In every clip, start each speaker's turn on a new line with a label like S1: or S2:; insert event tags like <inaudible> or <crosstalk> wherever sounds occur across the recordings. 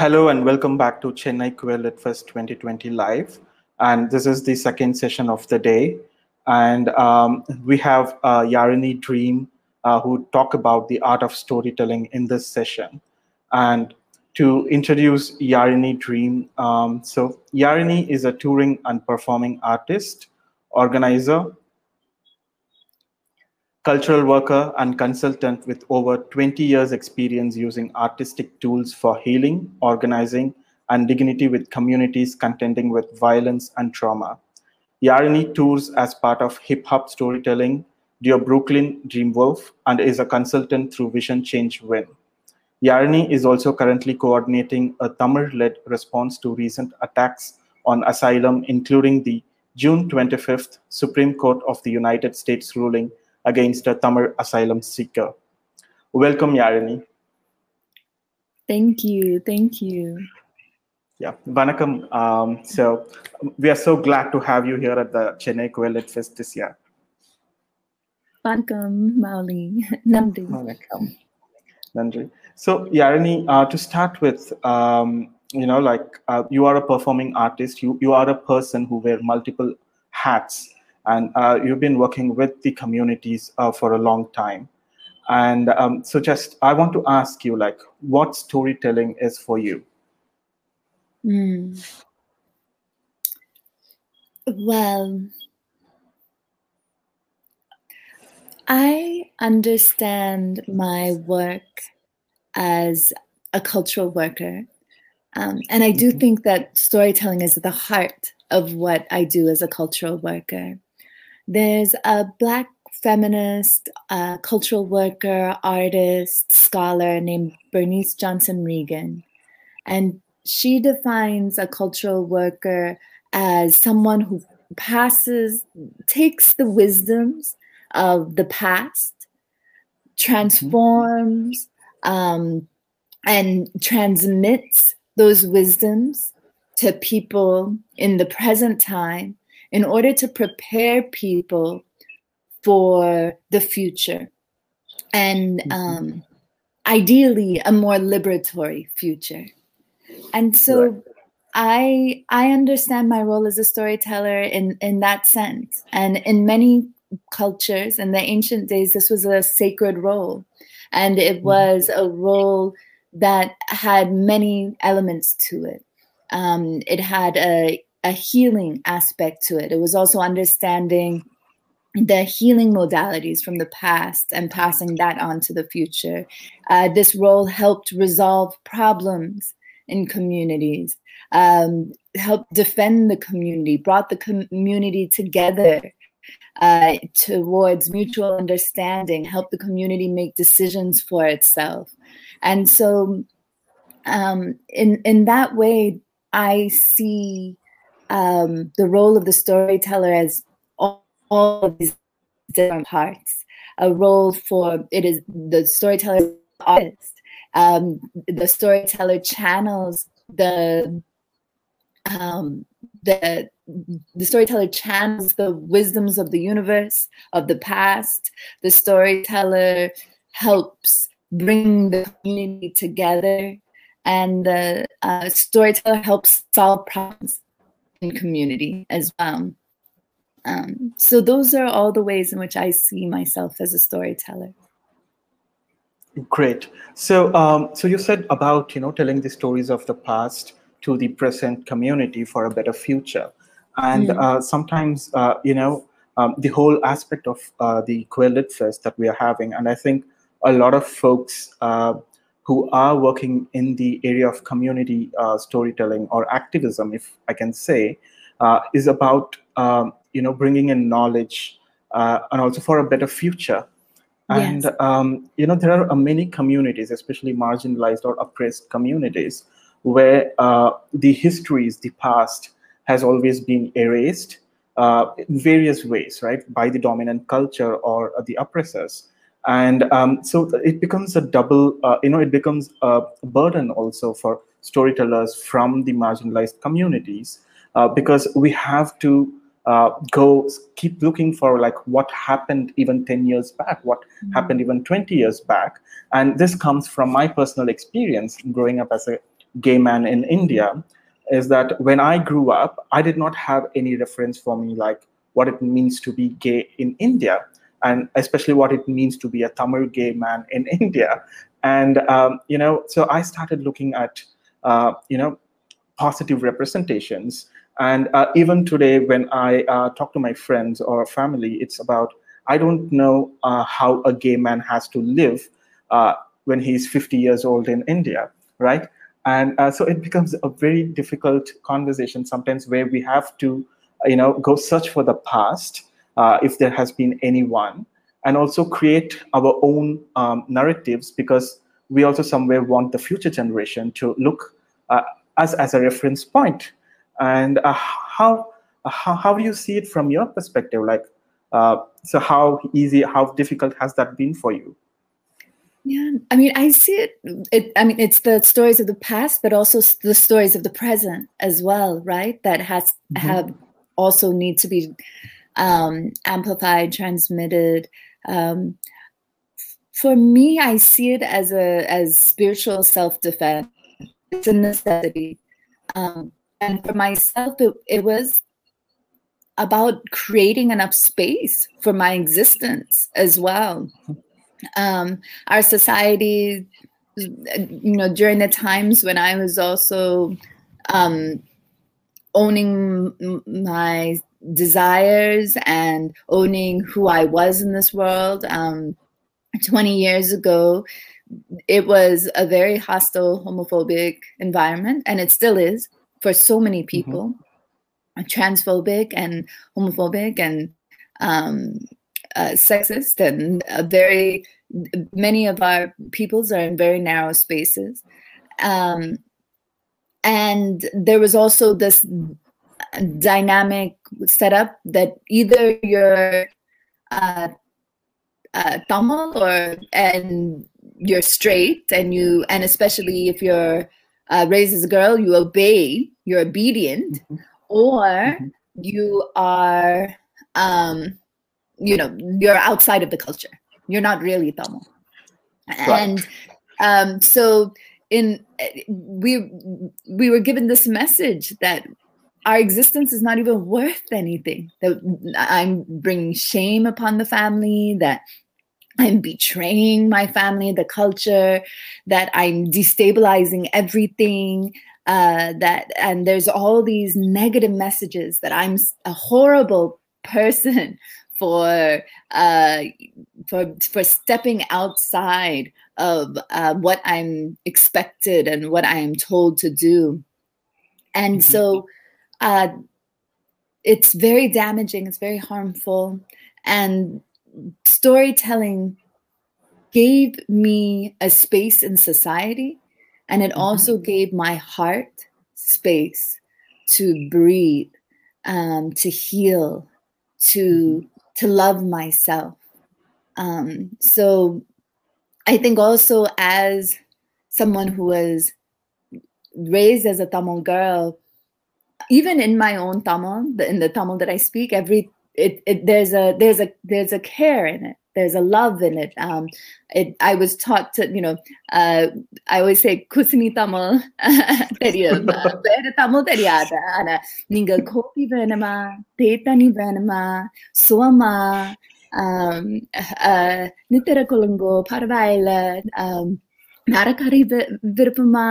S1: Hello and welcome back to Chennai Queer Lit Fest 2020 Live. And this is the second session of the day. And um, we have uh, Yarini Dream uh, who talk about the art of storytelling in this session. And to introduce Yarini Dream, um, so Yarini is a touring and performing artist, organizer, cultural worker and consultant with over 20 years experience using artistic tools for healing, organizing, and dignity with communities contending with violence and trauma. Yarini tours as part of hip hop storytelling, Dear Brooklyn Dream Dreamwolf, and is a consultant through Vision Change Win. Yarini is also currently coordinating a Tamil-led response to recent attacks on asylum, including the June 25th Supreme Court of the United States ruling against a Tamil asylum seeker. Welcome, Yarini.
S2: Thank you. Thank you.
S1: Yeah, Vanakkam. Um, so we are so glad to have you here at the Chennai Queer Lit Fest this year.
S2: Vanakkam, Mauli. <laughs> Nandri.
S1: Vanakkam. Nandri. So, Yarini, uh, to start with, um, you know, like uh, you are a performing artist, you, you are a person who wear multiple hats and uh, you've been working with the communities uh, for a long time and um, so just i want to ask you like what storytelling is for you
S2: mm. well i understand my work as a cultural worker um, and i do mm-hmm. think that storytelling is at the heart of what i do as a cultural worker there's a Black feminist, uh, cultural worker, artist, scholar named Bernice Johnson Reagon. And she defines a cultural worker as someone who passes, takes the wisdoms of the past, transforms, um, and transmits those wisdoms to people in the present time in order to prepare people for the future and mm-hmm. um, ideally a more liberatory future. And so right. I I understand my role as a storyteller in in that sense. And in many cultures in the ancient days, this was a sacred role, and it mm-hmm. was a role that had many elements to it. Um, it had a a healing aspect to it. It was also understanding the healing modalities from the past and passing that on to the future. Uh, this role helped resolve problems in communities, um, helped defend the community, brought the community together uh, towards mutual understanding, helped the community make decisions for itself. And so, um, in in that way, I see um, the role of the storyteller as all, all these different parts. A role for it is the storyteller artist. Um, the storyteller channels the um, the the storyteller channels the wisdoms of the universe of the past. The storyteller helps bring the community together, and the uh, storyteller helps solve problems community as well. Um, so those are all the ways in which I see myself as a storyteller.
S1: Great. So, um, so you said about you know telling the stories of the past to the present community for a better future, and mm. uh, sometimes uh, you know um, the whole aspect of uh, the Queer Lit Fest that we are having, and I think a lot of folks uh, who are working in the area of community uh, storytelling or activism, if I can say, uh, is about um, you know bringing in knowledge uh, and also for a better future. And yes. um, you know there are many communities, especially marginalized or oppressed communities, where uh, the histories, the past, has always been erased uh, in various ways, right, by the dominant culture or the oppressors and um, so it becomes a double uh, you know it becomes a burden also for storytellers from the marginalized communities uh, because we have to uh, go keep looking for like what happened even 10 years back what mm-hmm. happened even 20 years back and this comes from my personal experience growing up as a gay man in India is that when I grew up, I did not have any reference for me like what it means to be gay in India, and especially what it means to be a Tamil gay man in <laughs> India. And um, you know, so I started looking at uh, you know positive representations. And uh, even today, when I uh, talk to my friends or family, it's about I don't know uh, how a gay man has to live uh, when he's 50 years old in India, right? And uh, so it becomes a very difficult conversation sometimes where we have to, you know, go search for the past uh, if there has been anyone, and also create our own um, narratives because we also somewhere want the future generation to look uh, us as a reference point. And uh, how, how how do you see it from your perspective? Like, uh, so how easy, how difficult has that been for you?
S2: Yeah, I mean, I see it, it. I mean, it's the stories of the past, but also the stories of the present as well, right? That has mm-hmm. have also need to be um, amplified, transmitted. Um, for me, I see it as a as spiritual self defense. It's a necessity, um, and for myself, it, it was about creating enough space for my existence as well um, our society, you know, during the times when I was also um, owning my desires and owning who I was in this world. Um, 20 years ago, it was a very hostile, homophobic environment, and it still is for so many mm-hmm. people. Mm-hmm. Transphobic and homophobic and um, uh, sexist and very many of our peoples are in very narrow spaces um, and there was also this dynamic setup that either you're uh, uh, Tamil or and you're straight and you and especially if you're uh, raised as a girl you obey you're obedient mm-hmm. or mm-hmm. you are um, you know you're outside of the culture you're not really tamil right. and um, so in we we were given this message that our existence is not even worth anything that i'm bringing shame upon the family that i'm betraying my family the culture that i'm destabilizing everything uh, that and there's all these negative messages that i'm a horrible person <laughs> for uh, for for stepping outside of uh, what I'm expected and what I am told to do, and mm-hmm. so uh, it's very damaging. It's very harmful, and storytelling gave me a space in society, and it mm-hmm. also gave my heart space to breathe, um, to heal, to mm-hmm to love myself. Um, so I think also as someone who was raised as a Tamil girl, even in my own Tamil, in the Tamil that I speak, every it, it there's a there's a there's a care in it there's a love in it. Um, it I was taught to, you know, uh, I always say kusini Tamil <laughs> தெரியும் <laughs> வேற தமிழ் தெரியாது ஆனா நீங்க கோபி வேணுமா தேத்தனி வேணுமா சுவமா நித்திர கொள்ளுங்கோ பரவாயில்ல நரக்கறி விருப்பமா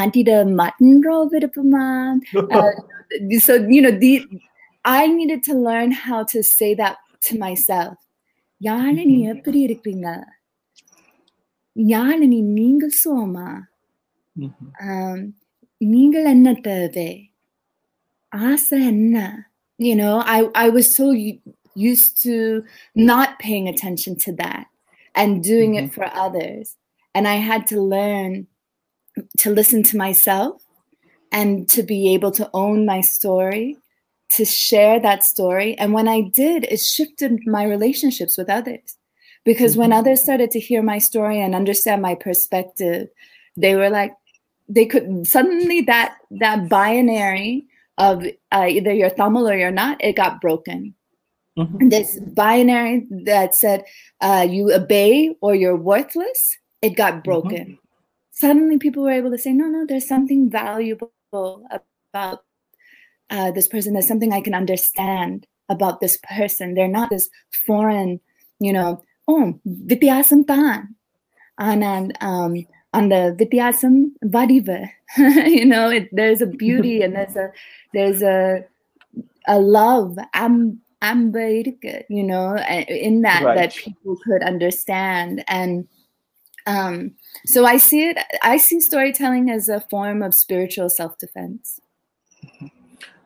S2: ஆண்டிட மட்டன் ரோ விருப்பமா so you know the I needed to learn how to say that to myself Yazhini எப்படி இருக்கிறீங்க யாழினி நீங்கள் சோமா நீங்கள் என்ன தேவை ஆசை என்ன you know i i was so used to not paying attention to that and doing mm-hmm. it for others and i had to learn to listen to myself and to be able to own my story to share that story. And when I did, it shifted my relationships with others. Because mm-hmm. when others started to hear my story and understand my perspective, they were like, they could suddenly that that binary of uh, either you're Tamil or you're not, it got broken. Mm-hmm. This binary that said uh, you obey or you're worthless, it got mm-hmm. broken. Mm-hmm. suddenly people were able to say, no, no, there's something valuable about uh, this person. There's something I can understand about this person. They're not this foreign, you know, oh, Vityasam Tan. And um, on the Vityasam Vadiva, <laughs> you know, it, there's a <laughs> beauty and there's a there's a a love. I'm I'm you know, in that right. that people could understand and um, so I see it. I see storytelling as a form of spiritual self-defense.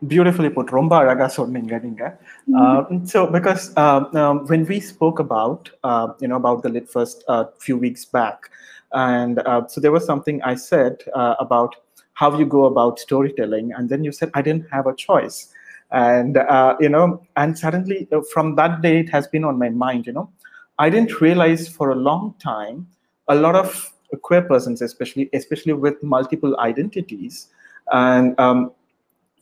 S1: Beautifully put, Romba Raga mm-hmm. uh, So because um, um, when we spoke about uh, you know about the lit fest uh, few weeks back, and uh, so there was something I said uh, about how you go about storytelling, and then you said I didn't have a choice, and uh, you know, and suddenly from that day it has been on my mind. You know, I didn't realize for a long time a lot of queer persons, especially especially with multiple identities, and um,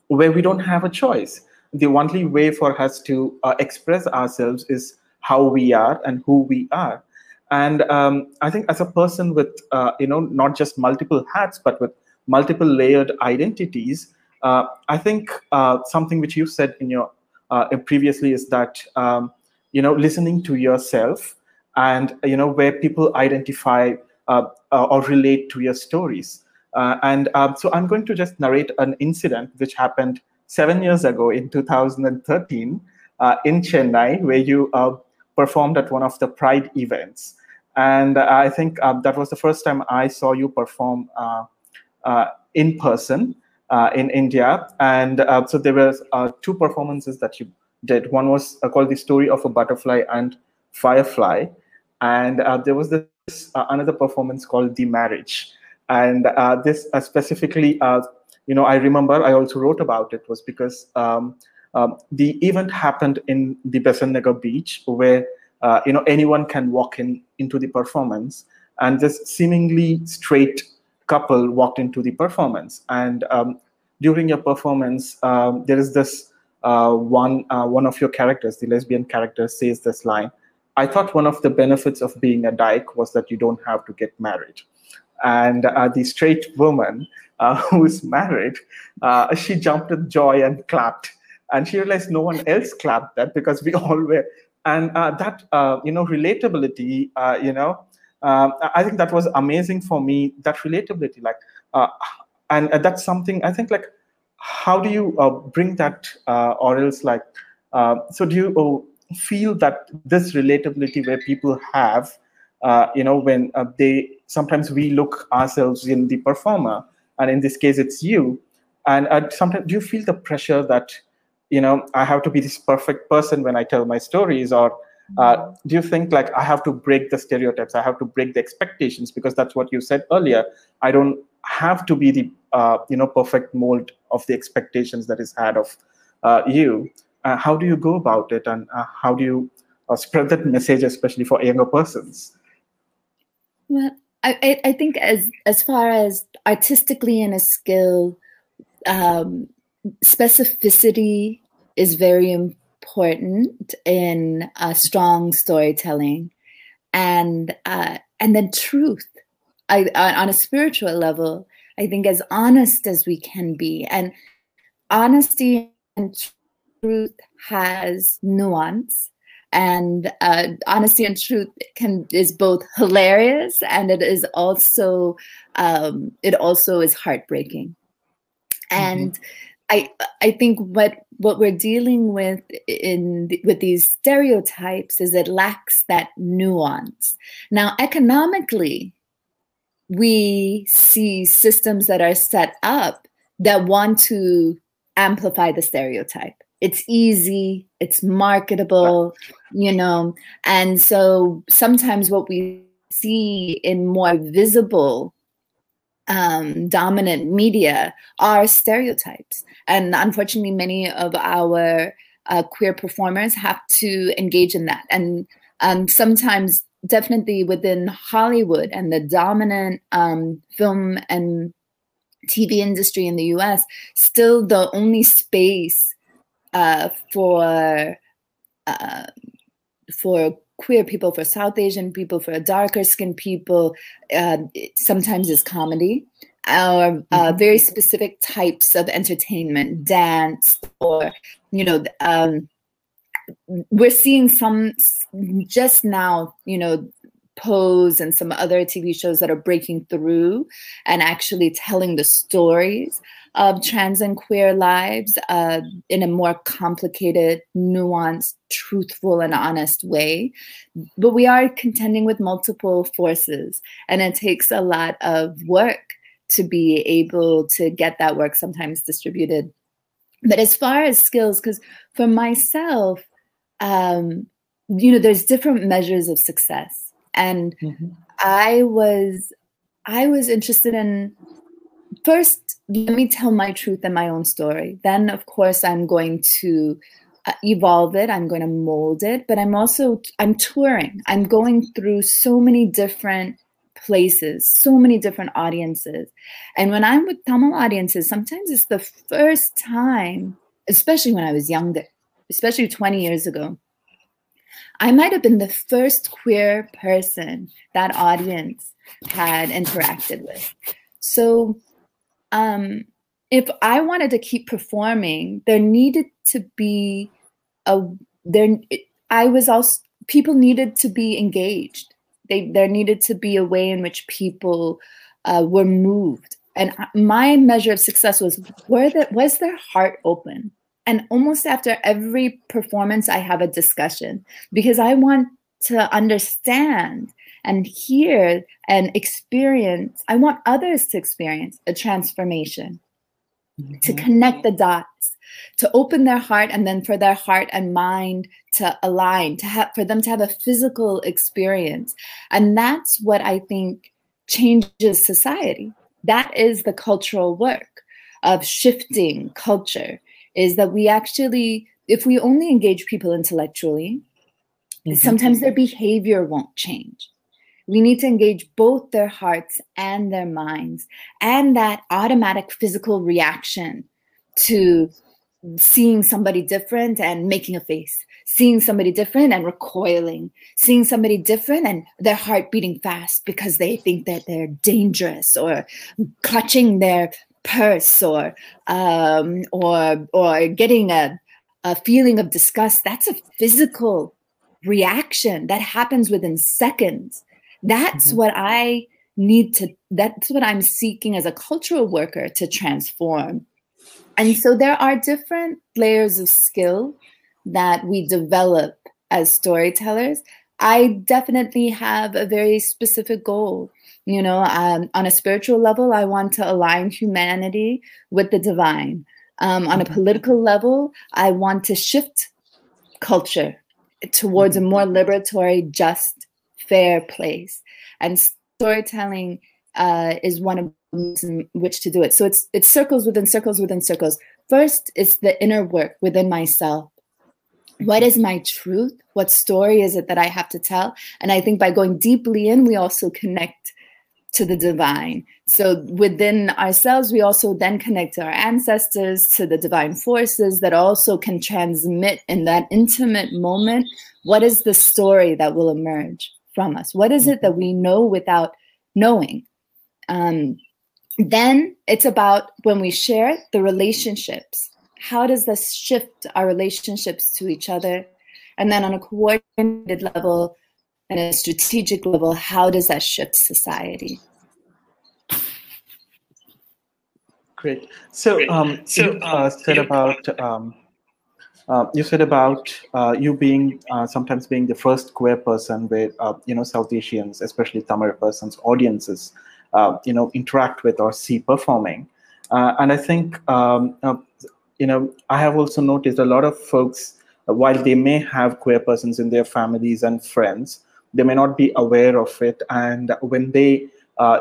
S1: where we don't have a choice. The only way for us to uh, express ourselves is how we are and who we are. And um, I think as a person with uh, you know not just multiple hats but with multiple layered identities, uh, I think uh, something which you said in your uh, previously is that um, you know listening to yourself and you know where people identify uh, uh, or relate to your stories. Uh, and um, so I'm going to just narrate an incident which happened seven years ago in 2013 uh, in Chennai, where you uh, performed at one of the Pride events. And I think um, that was the first time I saw you perform in person in India. And so there were two performances that you did. One was called The Story of a Butterfly and Firefly and uh, there was this uh, another performance called the marriage. And uh, this uh, specifically uh, you know i remember i also wrote about it was because um, um, the event happened in the Besantnagar beach where uh, you know anyone can walk in into the performance. And this seemingly straight couple walked into the performance. And um, during your performance um, there is this one one of your characters the lesbian character says this line I thought one of the benefits of being a dyke was that you don't have to get married. And uh, the straight woman uh, <laughs> who's married, uh, she jumped with joy and clapped. And she realized no one else clapped that because we all were. And uh, that, uh, you know, relatability, uh, you know, um, I think that was amazing for me, that relatability. Like, and that's something I think like, how do you bring that or else like, so do you, oh, feel that this relatability where people have uh, you know when uh, they sometimes we look ourselves in the performer and in this case it's you. And uh, sometimes do you feel the pressure that you know i have to be this perfect person when i tell my stories? Or uh, do you think like i have to break the stereotypes i have to break the expectations? Because that's what you said earlier i don't have to be the uh, you know perfect mold of the expectations that is had of uh, you how do you go about it and uh, how do you uh, spread that message especially for younger persons?
S2: Well I, I think as as far as artistically and a skill um, specificity is very important in a strong storytelling and uh, and then truth. I, on a spiritual level i think as honest as we can be. And honesty and truth has nuance and uh, honesty and truth can is both hilarious and it is also um, it also is heartbreaking. And mm-hmm. i i think what what we're dealing with in with these stereotypes is it lacks that nuance. Now economically we see systems that are set up that want to amplify the stereotype it's easy, it's marketable, you know. And so sometimes what we see in more visible um, dominant media are stereotypes. And unfortunately, many of our uh, queer performers have to engage in that. And um, sometimes, definitely within Hollywood and the dominant um, film and TV industry in the US, still the only space uh, for uh, for queer people, for South Asian people, for darker skinned people, uh, sometimes is comedy or uh, mm-hmm. very specific types of entertainment, dance, or, you know, um, we're seeing some just now, you know, Pose and some other TV shows that are breaking through and actually telling the stories of trans and queer lives uh, in a more complicated, nuanced, truthful, and honest way. But we are contending with multiple forces, and it takes a lot of work to be able to get that work sometimes distributed. But as far as skills, because for myself, um, you know, there's different measures of success, and mm-hmm. I was I was interested in first let me tell my truth and my own story. Then, of course, I'm going to uh, evolve it. I'm going to mold it. But I'm also I'm touring. I'm going through so many different places, so many different audiences. And when I'm with Tamil audiences, sometimes it's the first time, especially when I was younger, especially 20 years ago, I might have been the first queer person that audience had interacted with. So um, if I wanted to keep performing, there needed to be a there. I was also people needed to be engaged. They there needed to be a way in which people uh, were moved. And my measure of success was were that was their heart open. And almost after every performance, I have a discussion because I want to understand and hear and experience. I want others to experience a transformation, mm-hmm. to connect the dots, to open their heart, and then for their heart and mind to align, to have for them to have a physical experience. And that's what I think changes society. That is the cultural work of shifting culture, is that we actually, if we only engage people intellectually, mm-hmm. sometimes their behavior won't change. We need to engage both their hearts and their minds and that automatic physical reaction to seeing somebody different and making a face, seeing somebody different and recoiling, seeing somebody different and their heart beating fast because they think that they're dangerous or clutching their purse or um, or or getting a, a feeling of disgust. That's a physical reaction that happens within seconds. That's mm-hmm. what I need to, that's what I'm seeking as a cultural worker to transform. And so there are different layers of skill that we develop as storytellers. I definitely have a very specific goal. You know, um, on a spiritual level, I want to align humanity with the divine. Um, on a mm-hmm. political level, I want to shift culture towards a mm-hmm. more liberatory, just, fair place. And storytelling uh, is one of in which to do it. So it's it's circles within circles within circles. First, it's the inner work within myself. What is my truth? What story is it that I have to tell? And I think by going deeply in, we also connect to the divine. So within ourselves, we also then connect to our ancestors, to the divine forces that also can transmit in that intimate moment what is the story that will emerge from us? What is it that we know without knowing? Um, then it's about when we share the relationships. How does this shift our relationships to each other? And then on a coordinated level and a strategic level, how does that shift society?
S1: Great. So, um, so you uh, said about um, uh, you said about uh, you being uh, sometimes being the first queer person where uh, you know South Asians, especially Tamil persons, audiences, uh, you know, interact with or see performing. Uh, and I think um, you know I have also noticed a lot of folks, while they may have queer persons in their families and friends, they may not be aware of it. And when they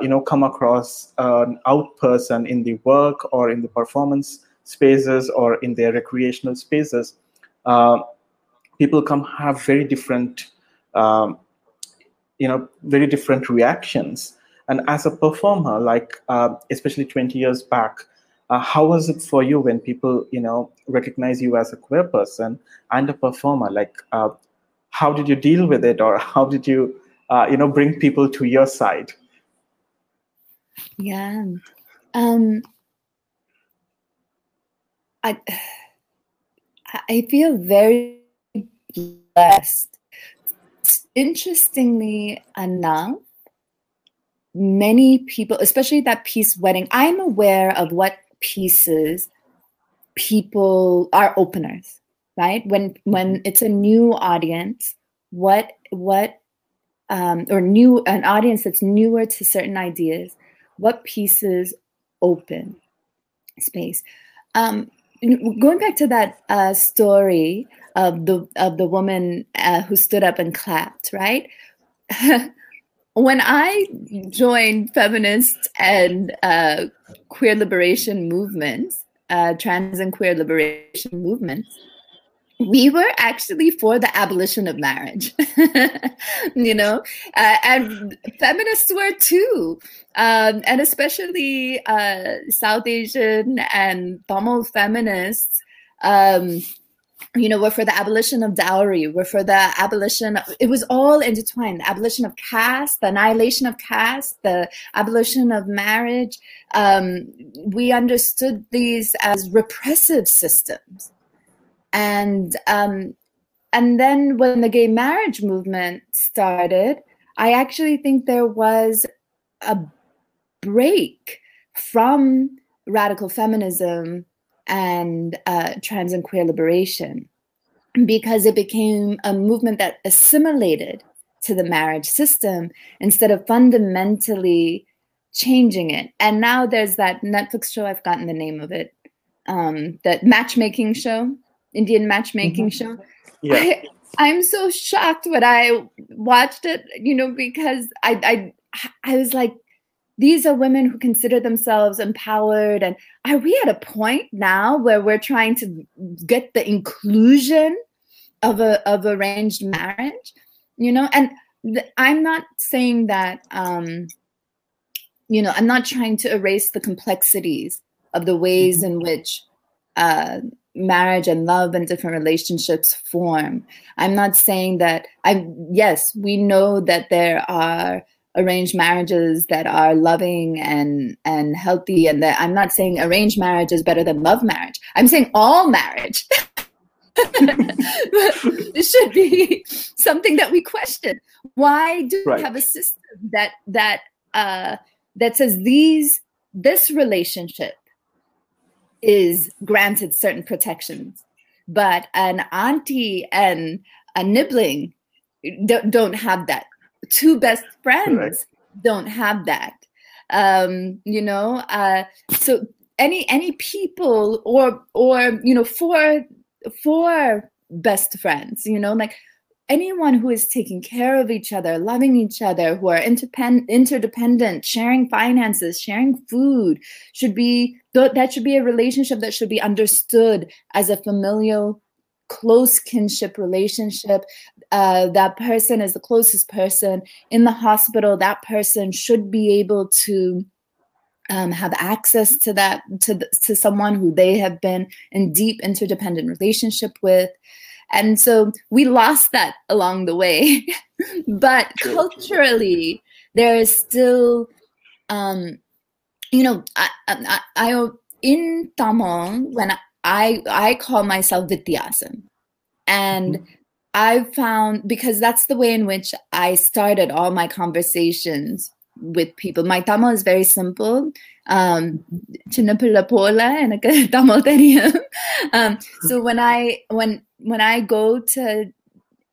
S1: you know come across an out person in the work or in the performance spaces or in their recreational spaces, uh, people come have very different, um, you know, very different reactions. And as a performer, like uh, especially 20 years back, uh, how was it for you when people, you know, recognize you as a queer person and a performer? Like, uh, how did you deal with it or <laughs> how did you uh, you know bring people to your side
S2: yeah um i i feel very blessed. Interestingly enough many people especially that piece wedding i'm aware of what pieces people are openers right? When when mm-hmm. it's a new audience what what um, or new an audience that's newer to certain ideas what pieces open space? Um, going back to that uh, story of the of the woman uh, who stood up and clapped right? <laughs> When i joined feminist and uh, queer liberation movements uh, trans and queer liberation movements we were actually for the abolition of marriage <laughs> you know? Uh, and feminists were too. Um, and especially uh, south asian and tamil feminists um, you know, we're for the abolition of dowry, we're for the abolition, of, it was all intertwined the abolition of caste, the annihilation of caste, the abolition of marriage. Um, we understood these as repressive systems and um, and then when the gay marriage movement started, I actually think there was a break from radical feminism and uh, trans and queer liberation because it became a movement that assimilated to the marriage system instead of fundamentally changing it. And now there's that Netflix show, I've gotten the name of it, um, that matchmaking show Indian matchmaking mm-hmm. show. Yeah. I, I'm so shocked when I watched it, you know, because I I I was like, these are women who consider themselves empowered. And are we at a point now where we're trying to get the inclusion of a of arranged marriage? You know, and th- I'm not saying that um, you know, I'm not trying to erase the complexities of the ways mm-hmm. in which uh, marriage and love and different relationships form. I'm not saying that I'm yes, we know that there are arranged marriages that are loving and and healthy and that I'm not saying arranged marriage is better than love marriage. I'm saying all marriage. <laughs> it should be something that we question. Why do right. we have a system that that uh that says these this relationship is granted certain protections, but an auntie and a nibbling don't, have that. Two best friends Correct. don't have that. Um, you know, uh, so any any people or or you know for for best friends, you know, like anyone who is taking care of each other, loving each other, who are interdependent, sharing finances, sharing food, should be that should be a relationship that should be understood as a familial, close kinship relationship. Uh, that person is the closest person in the hospital. That person should be able to. Um, have access to that to to someone who they have been in deep interdependent relationship with and so we lost that along the way. <laughs> but culturally, there is still, um, you know, I, I, I in Tamil, when I, I call myself Vityasam. And mm-hmm. I found, because that's the way in which I started all my conversations with people. My Tamil is very simple. Um, <laughs> um, so when I when when I go to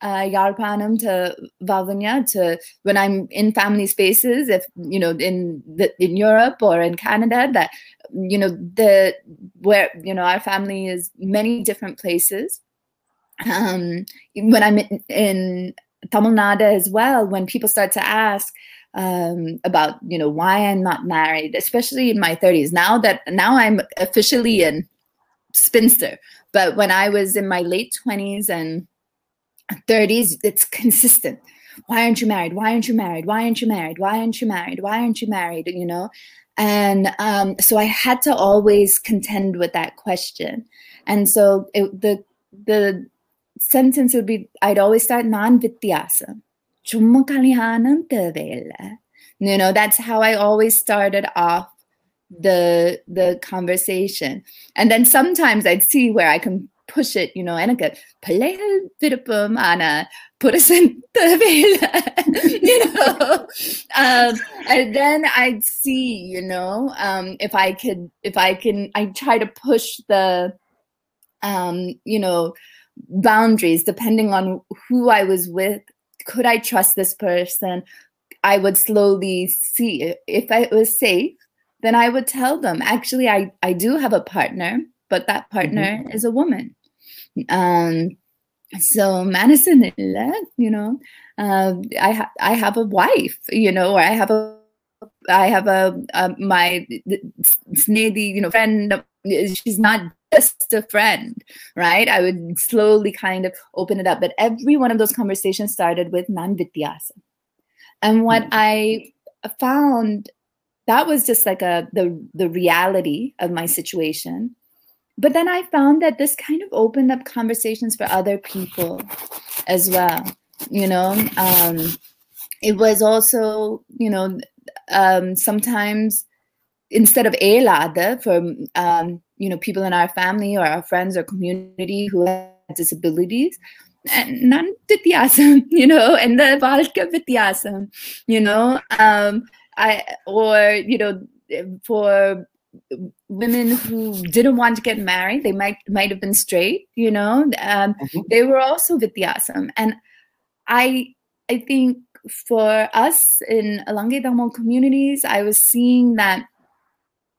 S2: uh, Yarpanam to Vavuniya to when I'm in family spaces, if you know in the, in Europe or in Canada, that you know the where you know our family is many different places. Um, when I'm in, in Tamil Nadu as well, when people start to ask um, about you know why I'm not married, especially in my 30s, now that now I'm officially in spinster. But when I was in my late 20s and 30s, it's consistent. Why aren't you married? Why aren't you married? Why aren't you married? Why aren't you married? Why aren't you married? You know? And um, so I had to always contend with that question. And so it, the the sentence would be I'd always start non vityasa. You know, that's how I always started off the the conversation. And then sometimes I'd see where I can push it, you know, and I ana put us in the you know. Um, and then I'd see, you know, um, if I could, if I can, I try to push the, um, you know, boundaries depending on who I was with. Could I trust this person? I would slowly see if I was safe. Then I would tell them, actually, I, I do have a partner, but that partner mm-hmm. is a woman. Um, so Madison, you know, uh, I have I have a wife, you know, or I have a I have a, a my snady, you know, friend. She's not just a friend, right? I would slowly kind of open it up, but every one of those conversations started with nan vityasa, and what mm-hmm. I found that was just like a the the reality of my situation but then I found that this kind of opened up conversations for other people as well. You know, um, it was also, you know, um, sometimes instead of elada for, um, you know, people in our family or our friends or community who have disabilities, nan vityasam, <laughs> you know, and the valka vityasam, you know, um, I, or, you know, for women who didn't want to get married they might might have been straight you know um, mm-hmm. they were also vityasam and i i think for us in Alange Dhammo communities i was seeing that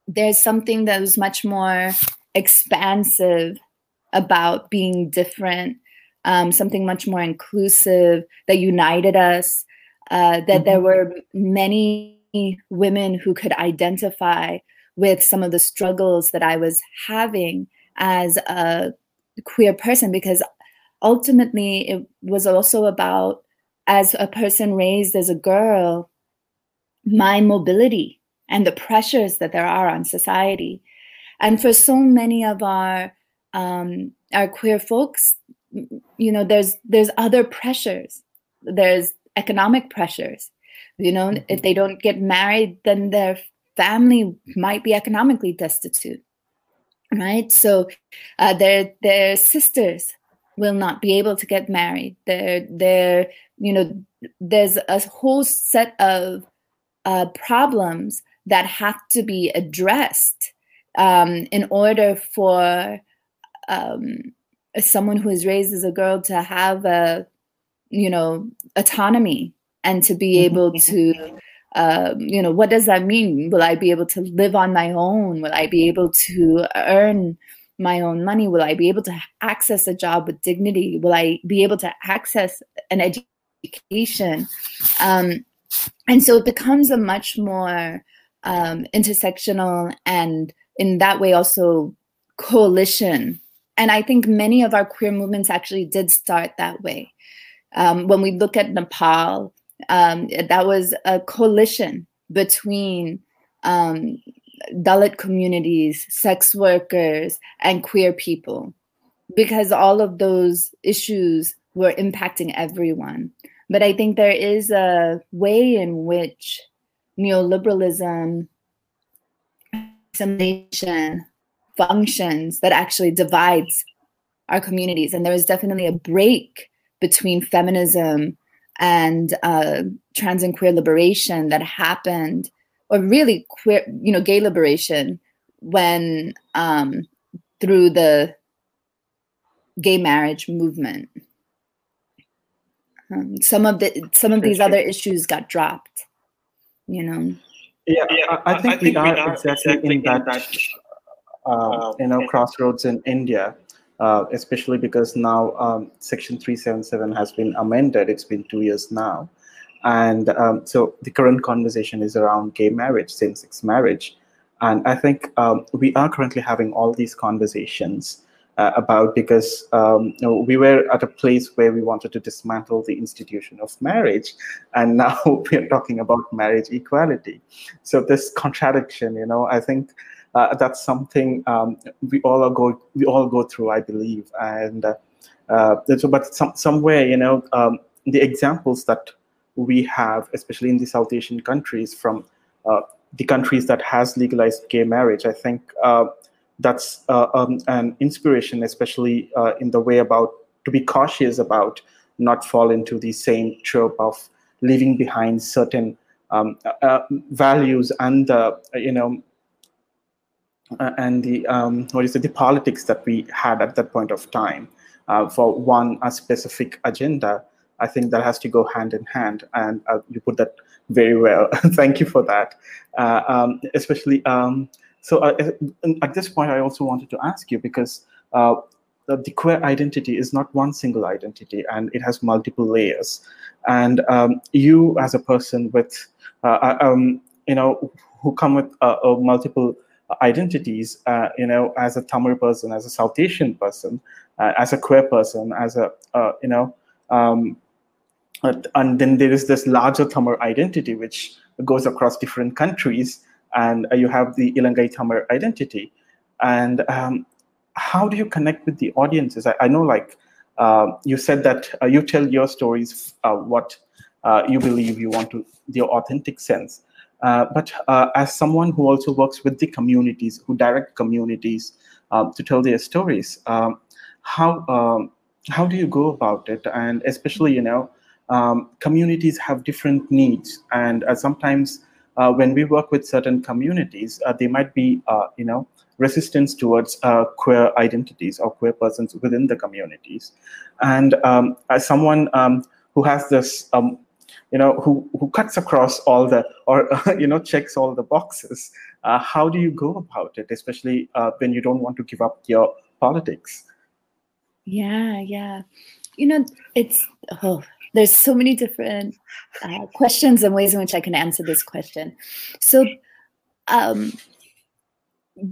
S2: there's something that was much more expansive about being different um, something much more inclusive that united us uh, that mm-hmm. there were many women who could identify with some of the struggles that I was having as a queer person because ultimately it was also about as a person raised as a girl my mobility and the pressures that there are on society. And for so many of our um, our queer folks you know there's there's other pressures. There's economic pressures you know if mm-hmm. they don't get married then their family might be economically destitute right so uh, their their sisters will not be able to get married their their you know there's a whole set of uh, problems that have to be addressed um, in order for um, someone who is raised as a girl to have a you know autonomy and to be mm-hmm. able to um, you know, what does that mean? Will I be able to live on my own? Will I be able to earn my own money? Will I be able to access a job with dignity? Will I be able to access an education? Um, and so it becomes a much more um, intersectional and in that way also coalition. And I think many of our queer movements actually did start that way. Um, when we look at Nepal, um, that was a coalition between um, Dalit communities, sex workers, and queer people, because all of those issues were impacting everyone. But I think there is a way in which neoliberalism, assimilation functions that actually divides our communities. And there is definitely a break between feminism and uh, trans and queer liberation that happened, or really queer, you know, gay liberation when um, through the gay marriage movement. Um, some of the some of these other issues got dropped, you know.
S1: Yeah, yeah I, I, think, I think we, are, are exactly, exactly in that, that uh, you know crossroads in India uh, especially because now um, Section 377 has been amended. It's been two years now. And um, so the current conversation is around gay marriage, same sex marriage. And I think um, we are currently having all these conversations uh, about because um, you know, we were at a place where we wanted to dismantle the institution of marriage, and <laughs> now we're talking about marriage equality. So this contradiction, you know, I think uh, that's something um, we all go we all go through, I believe, and uh, uh, so, but some, somewhere, you know, um, the examples that we have, especially in the South Asian countries, from uh, the countries that has legalized gay marriage, I think uh, that's uh, um, an inspiration, especially in the way about to be cautious about not fall into the same trope of leaving behind certain um, uh, values and you know and the um, what is it, the politics that we had at that point of time uh, for one a specific agenda. I think that has to go hand in hand, and uh, you put that very well. <laughs> Thank you for that. Uh, um, especially, um, so uh, at this point, I also wanted to ask you because uh, the queer identity is not one single identity, and it has multiple layers. And um, you, as a person with, uh, um, you know, who come with multiple identities, uh, you know, as a Tamil person, as a South Asian person, uh, as a queer person, as a, uh, you know, um, and then there is this larger Tamil identity which goes across different countries, and you have the Ilangai Tamil identity. And um, how do you connect with the audiences? I, I know, like uh, you said that uh, you tell your stories uh, what you believe you want to, the authentic sense. Uh, but uh, as someone who also works with the communities, who direct communities um, to tell their stories, um, how um, how do you go about it? And especially, you know, um, communities have different needs, and uh, sometimes uh, when we work with certain communities, uh, they might be, you know, resistance towards queer identities or queer persons within the communities. And um, as someone um, who has this um, you know who who cuts across all the or <laughs> you know checks all the boxes uh, how do you go about it especially uh, when you don't want to give up your politics?
S2: Yeah yeah. You know it's oh there's so many different uh, questions and ways in which i can answer this question. So um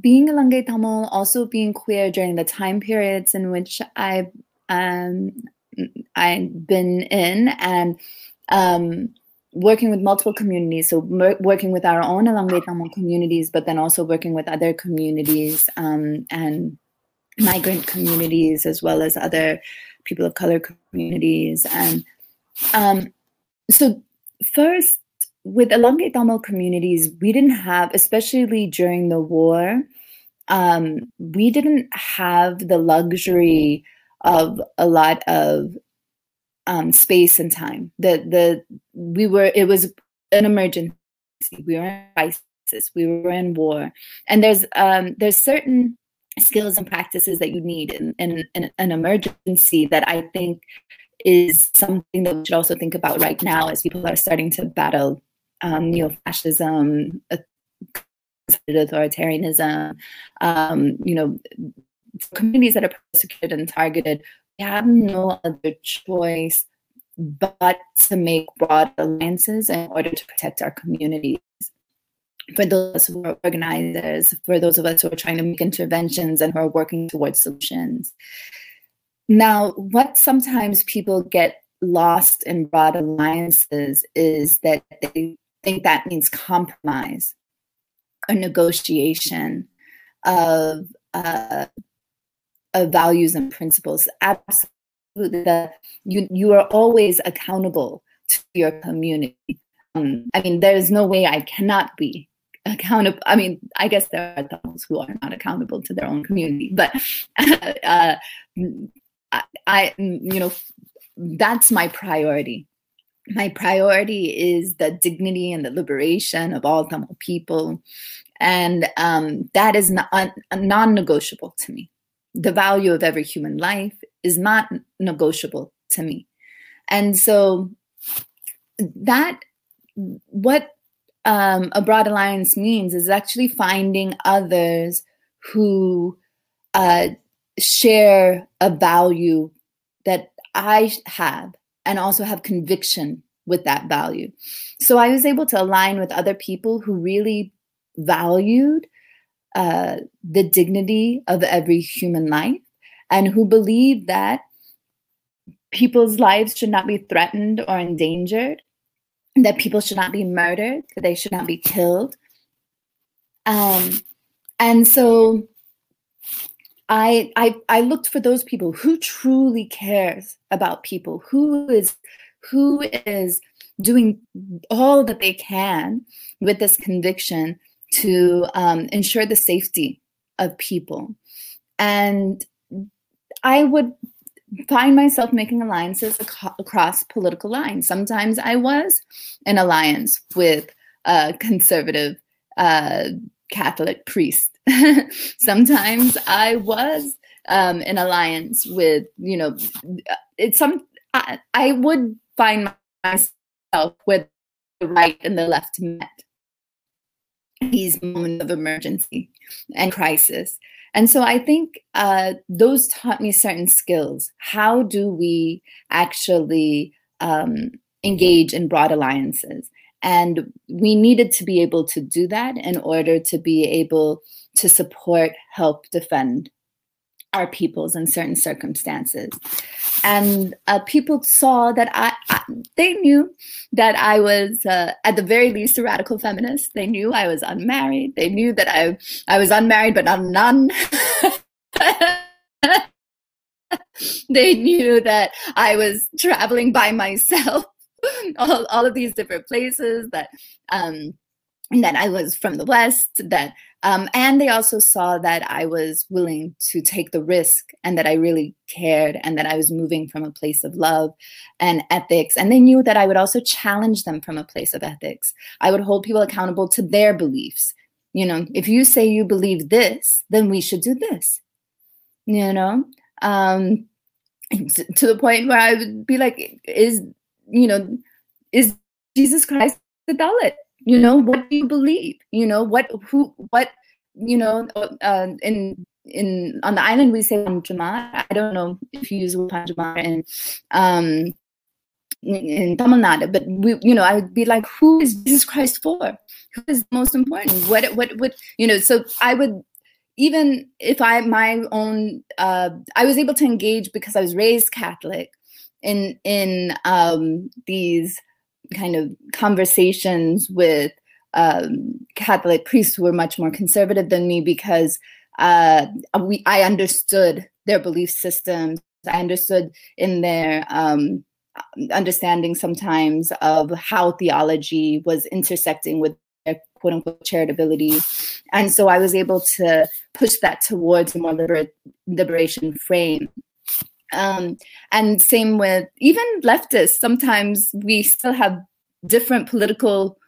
S2: being a Langai Tamil, also being queer during the time periods in which I've um, I've been in, and um, working with multiple communities. So working with our own Ilangai Tamil communities, but then also working with other communities um, and migrant communities, as well as other people of color communities. And um, so first, with Ilangai Tamil communities, we didn't have, especially during the war, um, we didn't have the luxury of a lot of um, space and time. The the we were it was an emergency. We were in crisis. We were in war, and there's um, there's certain skills and practices that you need in, in, in an emergency that I think is something that we should also think about right now as people are starting to battle um, neo-fascism, authoritarianism, um, you know, communities that are persecuted and targeted have no other choice but to make broad alliances in order to protect our communities. For those who are organizers, for those of us who are trying to make interventions and who are working towards solutions. Now, what sometimes people get lost in broad alliances is that they think that means compromise or negotiation of uh, of values and principles. Absolutely, the, you you are always accountable to your community. Um, I mean, there is no way I cannot be accountable. I mean, I guess there are those who are not accountable to their own community, but <laughs> uh, I, I, you know, that's my priority. My priority is the dignity and the liberation of all Tamil people, and um, that is not, non-negotiable to me the value of every human life is not negotiable to me. And so that what um, a broad alliance means is actually finding others who uh, share a value that I have and also have conviction with that value. So I was able to align with other people who really valued uh, the dignity of every human life and who believe that people's lives should not be threatened or endangered, that people should not be murdered, that they should not be killed. Um, and so I, I I looked for those people who truly cares about people, who is who is doing all that they can with this conviction to um, ensure the safety of people. And I would find myself making alliances ac- across political lines. Sometimes I was in alliance with a conservative uh, Catholic priest. <laughs> Sometimes I was um, in alliance with, you know, it's some. I, I would find myself where the right and the left met these moments of emergency and crisis. And so I think uh, those taught me certain skills. How do we actually um, engage in broad alliances? And we needed to be able to do that in order to be able to support, help, defend our peoples in certain circumstances. And uh, people saw that I, I, they knew that I was, uh, at the very least, a radical feminist. They knew I was unmarried. They knew that I, I was unmarried, but not a nun. <laughs> they knew that I was traveling by myself, <laughs> all, all of these different places that, um, that I was from the West, that um, and they also saw that I was willing to take the risk and that I really cared and that I was moving from a place of love and ethics. And they knew that I would also challenge them from a place of ethics. I would hold people accountable to their beliefs. You know, if you say you believe this, then we should do this. You know, um, to the point where I would be like, is, you know, is Jesus Christ the Dalit? You know what do you believe you know what who what you know uh, in in on the island we say Jama. I don't know if you use Jama in um in Tamil Nadu, but we you know I would be like, who is Jesus Christ for? Who is most important? What what what you know? So I would even if I my own uh, I was able to engage because I was raised Catholic in in um, these kind of conversations with um, Catholic priests who were much more conservative than me because uh, we I understood their belief systems. I understood in their um, understanding sometimes of how theology was intersecting with their quote unquote charitability. And so I was able to push that towards a more liber- liberation frame. Um, and same with even leftists. Sometimes we still have different political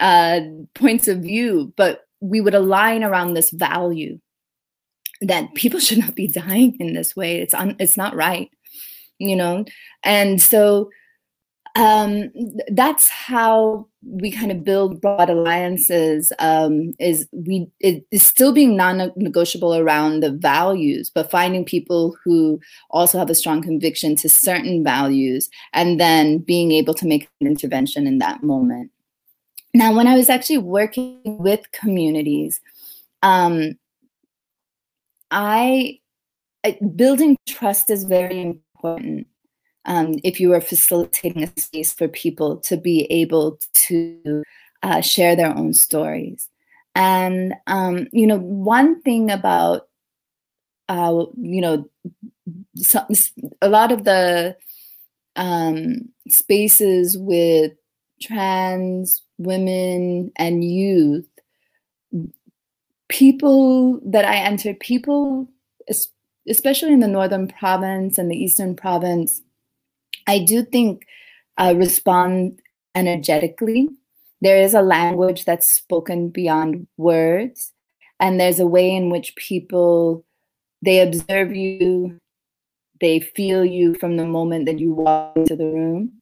S2: uh, points of view, but we would align around this value that people <laughs> should not be dying in this way. It's un- it's not right, you know. And so um, that's how we kind of build broad alliances um, is we it is still being non-negotiable around the values but finding people who also have a strong conviction to certain values and then being able to make an intervention in that moment. Now when i was actually working with communities um, I, I building trust is very important um, if you are facilitating a space for people to be able to uh, share their own stories. And, um, you know, one thing about, uh, you know, some, a lot of the um, spaces with trans women and youth, people that I entered, people, especially in the northern province and the eastern province, I do think uh, respond energetically. There is a language that's spoken beyond words, and there's a way in which people they observe you, they feel you from the moment that you walk into the room.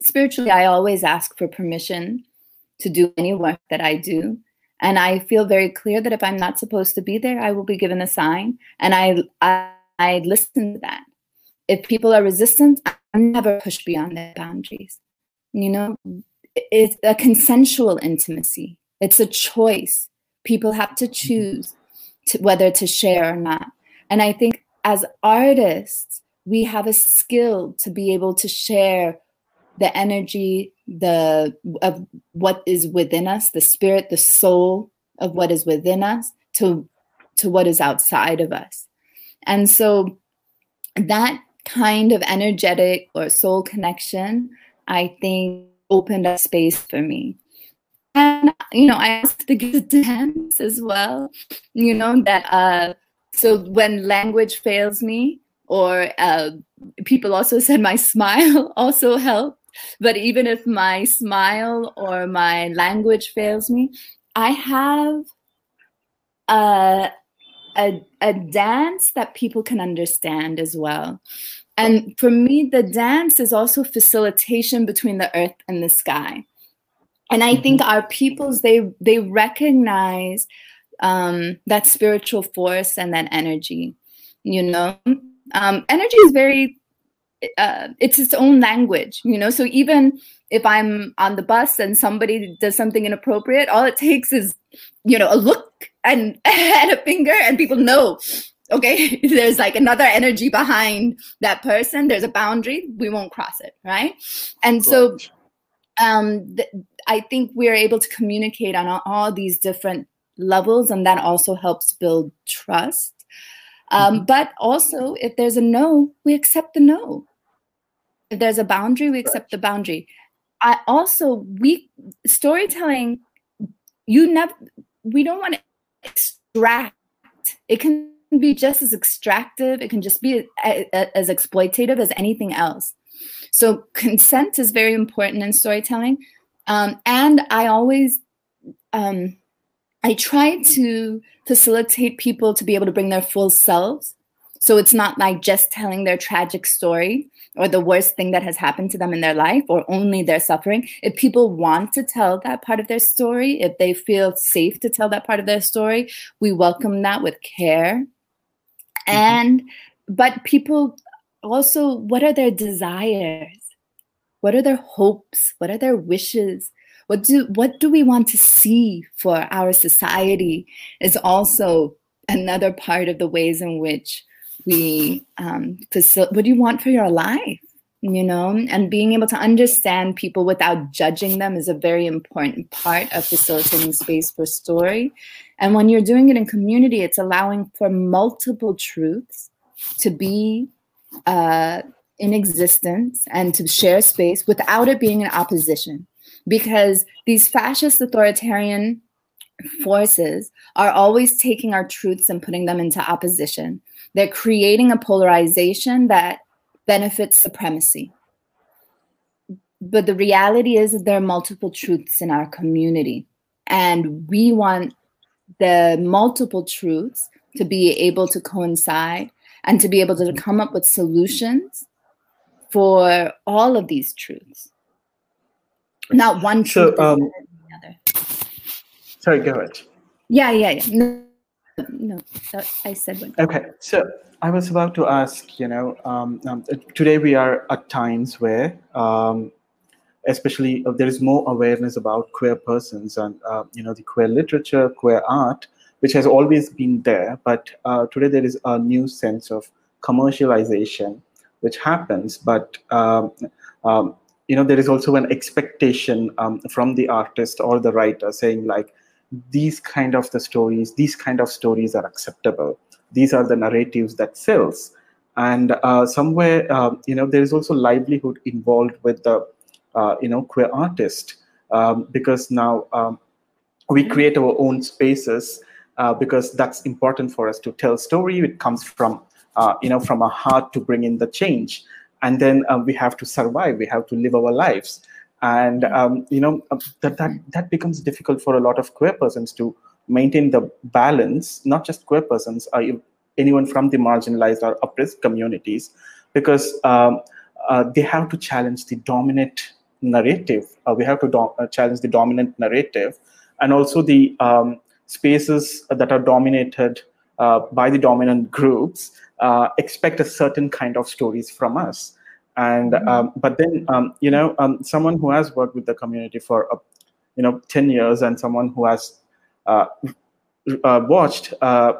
S2: Spiritually, I always ask for permission to do any work that I do. And I feel very clear that if I'm not supposed to be there, I will be given a sign. And I, I, I listen to that if people are resistant, I never push beyond their boundaries. You know, it's a consensual intimacy. It's a choice. People have to mm-hmm. choose to, whether to share or not. And I think as artists, we have a skill to be able to share the energy, the of what is within us, the spirit, the soul of what is within us, to to what is outside of us. And so that kind of energetic or soul connection, I think, opened up space for me. And, you know, I asked the <laughs> dance as well, you know, that, uh, so when language fails me, or uh, people also <laughs> said my smile <laughs> also helped. But even if my smile or my language fails me, I have a, a, a dance that people can understand as well. And for me, the dance is also facilitation between the earth and the sky. And I think mm-hmm. our peoples, they they recognize um, that spiritual force and that energy. You know, um, energy is very uh, it's its own language you know so even if i'm on the bus and somebody does something inappropriate all it takes is you know a look and, <laughs> and a finger and people know okay? <laughs> There's like another energy behind that person. There's a boundary. We won't cross it right? And so um th- i think we're able to communicate on all, all, these different levels and that also helps build trust. Um, mm-hmm. but also if there's a no we accept the no. If there's a boundary we accept the boundary. I also we storytelling you never we don't want to extract. It can be just as extractive it can just be a, a, as exploitative as anything else so consent is very important in storytelling um, and i always um, i try to facilitate people to be able to bring their full selves so it's not like just telling their tragic story or the worst thing that has happened to them in their life or only their suffering. If people want to tell that part of their story, if they feel safe to tell that part of their story, we welcome that with care. Mm-hmm. And, but people also, what are their desires? What are their hopes? What are their wishes? What do, what do we want to see for our society is also another part of the ways in which we um, facil- what do you want for your life you know? And being able to understand people without judging them is a very important part of facilitating space for story. And when you're doing it in community it's allowing for multiple truths to be uh, in existence and to share space without it being in opposition. Because these fascist authoritarian forces are always taking our truths and putting them into opposition. They're creating a polarization that benefits supremacy. But the reality is that there are multiple truths in our community. And we want the multiple truths to be able to coincide and to be able to come up with solutions for all of these truths. Not one truth. So, um,
S1: sorry, go ahead.
S2: Yeah, yeah, yeah. No, no, I said one.
S1: Okay, so I was about to ask, you know, um, um, today we are at times where, um, especially uh, there is more awareness about queer persons and, uh, you know, the queer literature, queer art, which has always been there. But uh, today there is a new sense of commercialization, which happens. But, um, um, you know, there is also an expectation um, from the artist or the writer saying like, these kind of the stories these kind of stories are acceptable these are the narratives that sells. And uh, somewhere uh, you know there is also livelihood involved with the uh, you know queer artist. Um, because now um, we create our own spaces uh, because that's important for us to tell story. It comes from uh, you know from our heart to bring in the change. And then uh, we have to survive. We have to live our lives. And um, you know that, that that becomes difficult for a lot of queer persons to maintain the balance not just queer persons uh, anyone from the marginalized or oppressed communities because um, uh, they have to challenge the dominant narrative uh, we have to do- uh, challenge the dominant narrative and also the um, spaces that are dominated uh, by the dominant groups expect a certain kind of stories from us and mm-hmm. um, but then um, you know um, someone who has worked with the community for uh, you know 10 years and someone who has uh, uh, watched uh,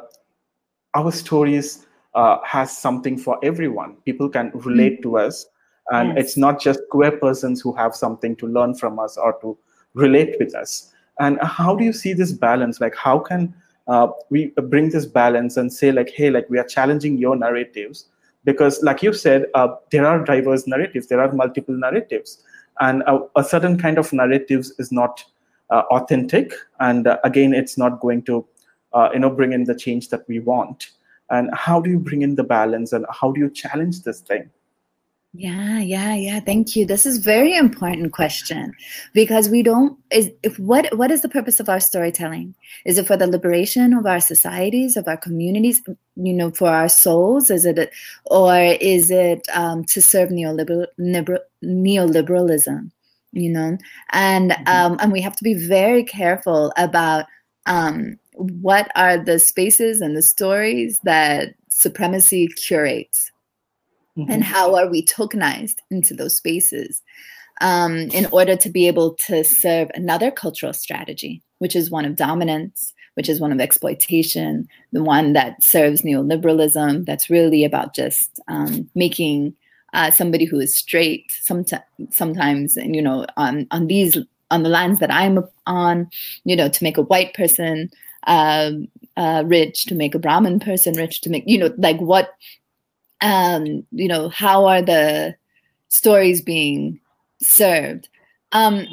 S1: our stories uh, has something for everyone. People can relate mm-hmm. to us and yes. it's not just queer persons who have something to learn from us or to relate with us. And how do you see this balance? Like how can uh, we bring this balance and say like hey like we are challenging your narratives? Because like you said uh, there are diverse narratives. There are multiple narratives. And a, a certain kind of narratives is not uh, authentic and uh, again it's not going to uh, you know bring in the change that we want and how do you bring in the balance and how do you challenge this thing
S2: yeah, yeah, yeah. Thank you. This is very important question because we don't is if what what is the purpose of our storytelling? Is it for the liberation of our societies, of our communities, you know, for our souls? Is it or is it um, to serve neoliberal neoliberalism? You know, and mm-hmm. um, and we have to be very careful about um, what are the spaces and the stories that supremacy curates mm-hmm. and how are we tokenized into those spaces um, in order to be able to serve another cultural strategy, which is one of dominance, which is one of exploitation, the one that serves neoliberalism, that's really about just um, making uh, somebody who is straight sometimes, sometimes, you know, on on these on the lands that I'm on, you know, to make a white person um, uh, rich, to make a Brahmin person rich, to make you know, like what um, you know, how are the stories being served? Um,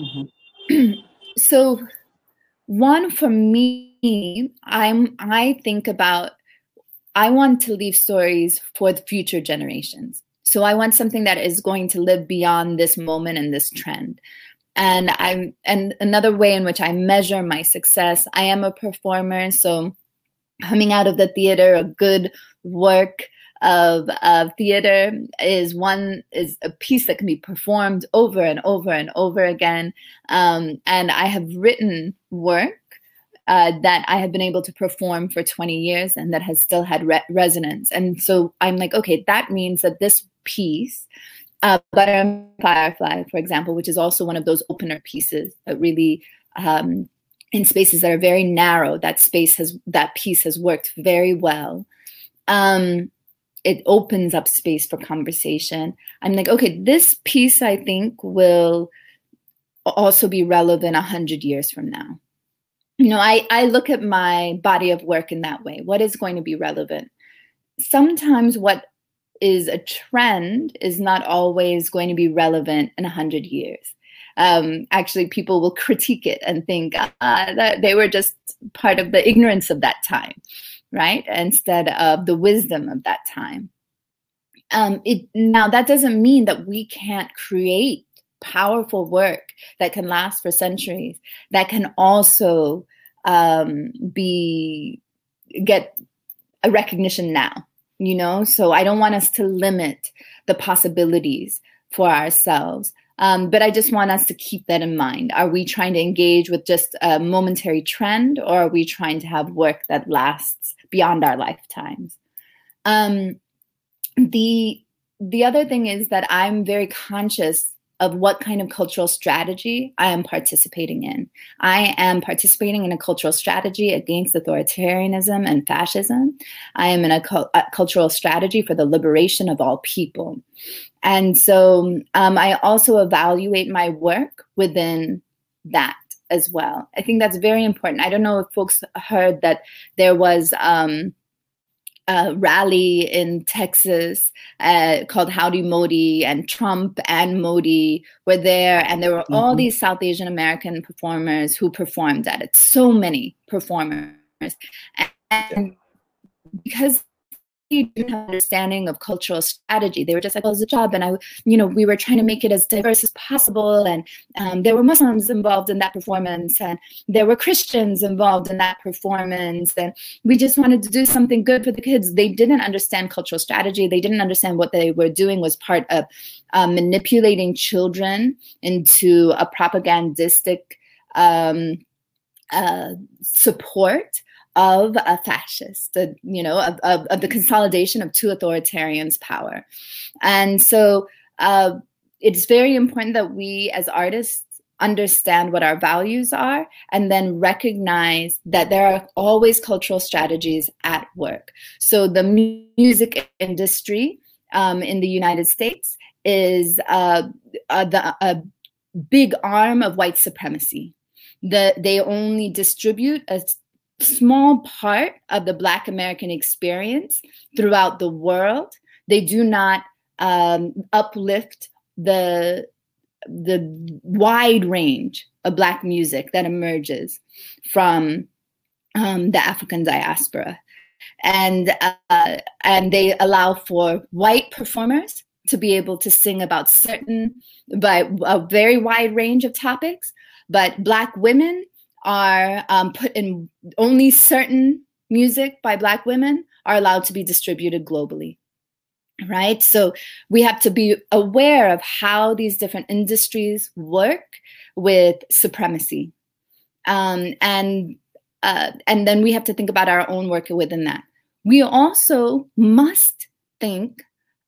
S2: mm-hmm. <clears throat> so, one for me, I'm I think about I want to leave stories for the future generations. So I want something that is going to live beyond this moment and this trend. And I'm and another way in which I measure my success, I am a performer, so coming out of the theater, a good work of, of theater is one is a piece that can be performed over and over and over again. Um, and I have written work uh, that I have been able to perform for 20 years and that has still had re- resonance. And so I'm like, okay, that means that this piece, uh, Butter and Firefly, for example, which is also one of those opener pieces that really um, in spaces that are very narrow, that space has that piece has worked very well. Um, it opens up space for conversation. I'm like, okay, this piece I think will also be relevant a hundred years from now. You know, I, I look at my body of work in that way. What is going to be relevant? Sometimes what is a trend is not always going to be relevant in a hundred years. Um, actually, people will <laughs> critique it and think uh, that they were just part of the ignorance of that time right? Instead of the wisdom of that time. Um, it, now, that doesn't mean that we can't create powerful work that can last for centuries, that can also um, be get a recognition now. You know, so I don't want us to limit the possibilities for ourselves. Um, but I just want us to keep that in mind. Are we trying to engage with just a momentary trend, or are we trying to have work that lasts beyond our lifetimes. Um, the the other thing is that I'm very conscious of what kind of cultural strategy I am participating in. I am participating in a cultural strategy against authoritarianism and fascism. I am in a, cu- a cultural strategy for the liberation of all people. And so um, I also evaluate my work within that as well. I think that's very important. I don't know if folks heard that there was um, a rally in Texas uh, called Howdy Modi, and Trump and Modi were there, and there were mm-hmm. all these South Asian American performers who performed at it. So many performers, and because didn't have understanding of cultural strategy. They were just like, "Oh, it's a job," and I, you know, we were trying to make it as diverse as possible. And um, there were Muslims involved in that performance, and there were Christians involved in that performance, and we just wanted to do something good for the kids. They didn't understand cultural strategy. They didn't understand what they were doing was part of uh, manipulating children into a propagandistic um, uh, support of a fascist, you know, of, of, of, the consolidation of two authoritarians' power. And so uh, it's very important that we as artists understand what our values are and then recognize that there are always cultural strategies at work. So the music industry um, in the United States is uh, uh, the, a big arm of white supremacy. The, they only distribute a small part of the Black American experience throughout the world. They do not um, uplift the the wide range of Black music that emerges from um, the African diaspora, and uh, and they allow for white performers to be able to sing about certain, but a very wide range of topics. But Black women are um, put in only certain music by Black women are allowed to be distributed globally. Right. So we have to be aware of how these different industries work with supremacy. Um, and uh, and then we have to think about our own work within that. We also must think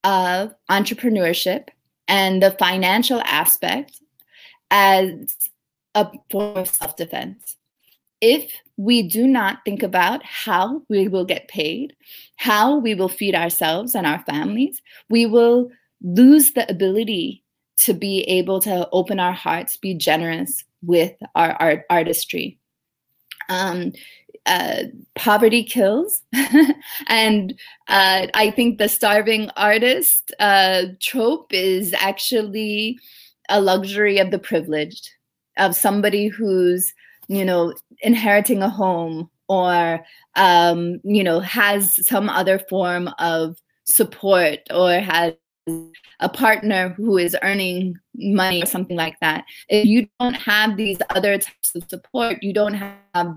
S2: of entrepreneurship and the financial aspect as a form of self defense. If we do not think about how we will get paid, how we will feed ourselves and our families, we will lose the ability to be able to open our hearts, be generous with our art artistry. Um, uh, poverty kills. <laughs> and uh, I think the starving artist uh, trope is actually a luxury of the privileged, of somebody who's, you know, inheriting a home or, um, you know, has some other form of support or has a partner who is earning money or something like that. If you don't have these other types of support, you don't have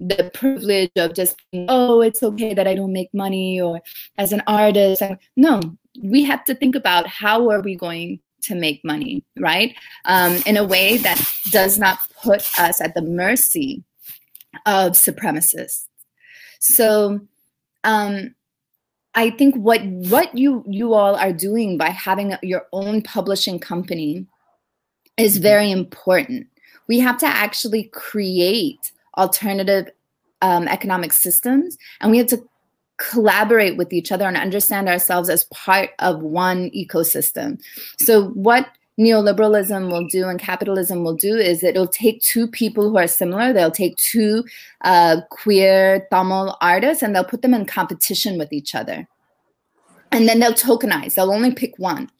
S2: the privilege of just oh it's okay that i don't make money or as an artist no we have to think about how are we going to make money right? Um, in a way that does not put us at the mercy of supremacists. So um, i think what what you you all are doing by having your own publishing company is very important. We have to actually create alternative um, economic systems, and we have to collaborate with each other and understand ourselves as part of one ecosystem. So, what neoliberalism will do and capitalism will do is it'll take two people who are similar, they'll take two uh, queer Tamil artists and they'll put them in competition with each other. And then they'll tokenize, they'll only pick one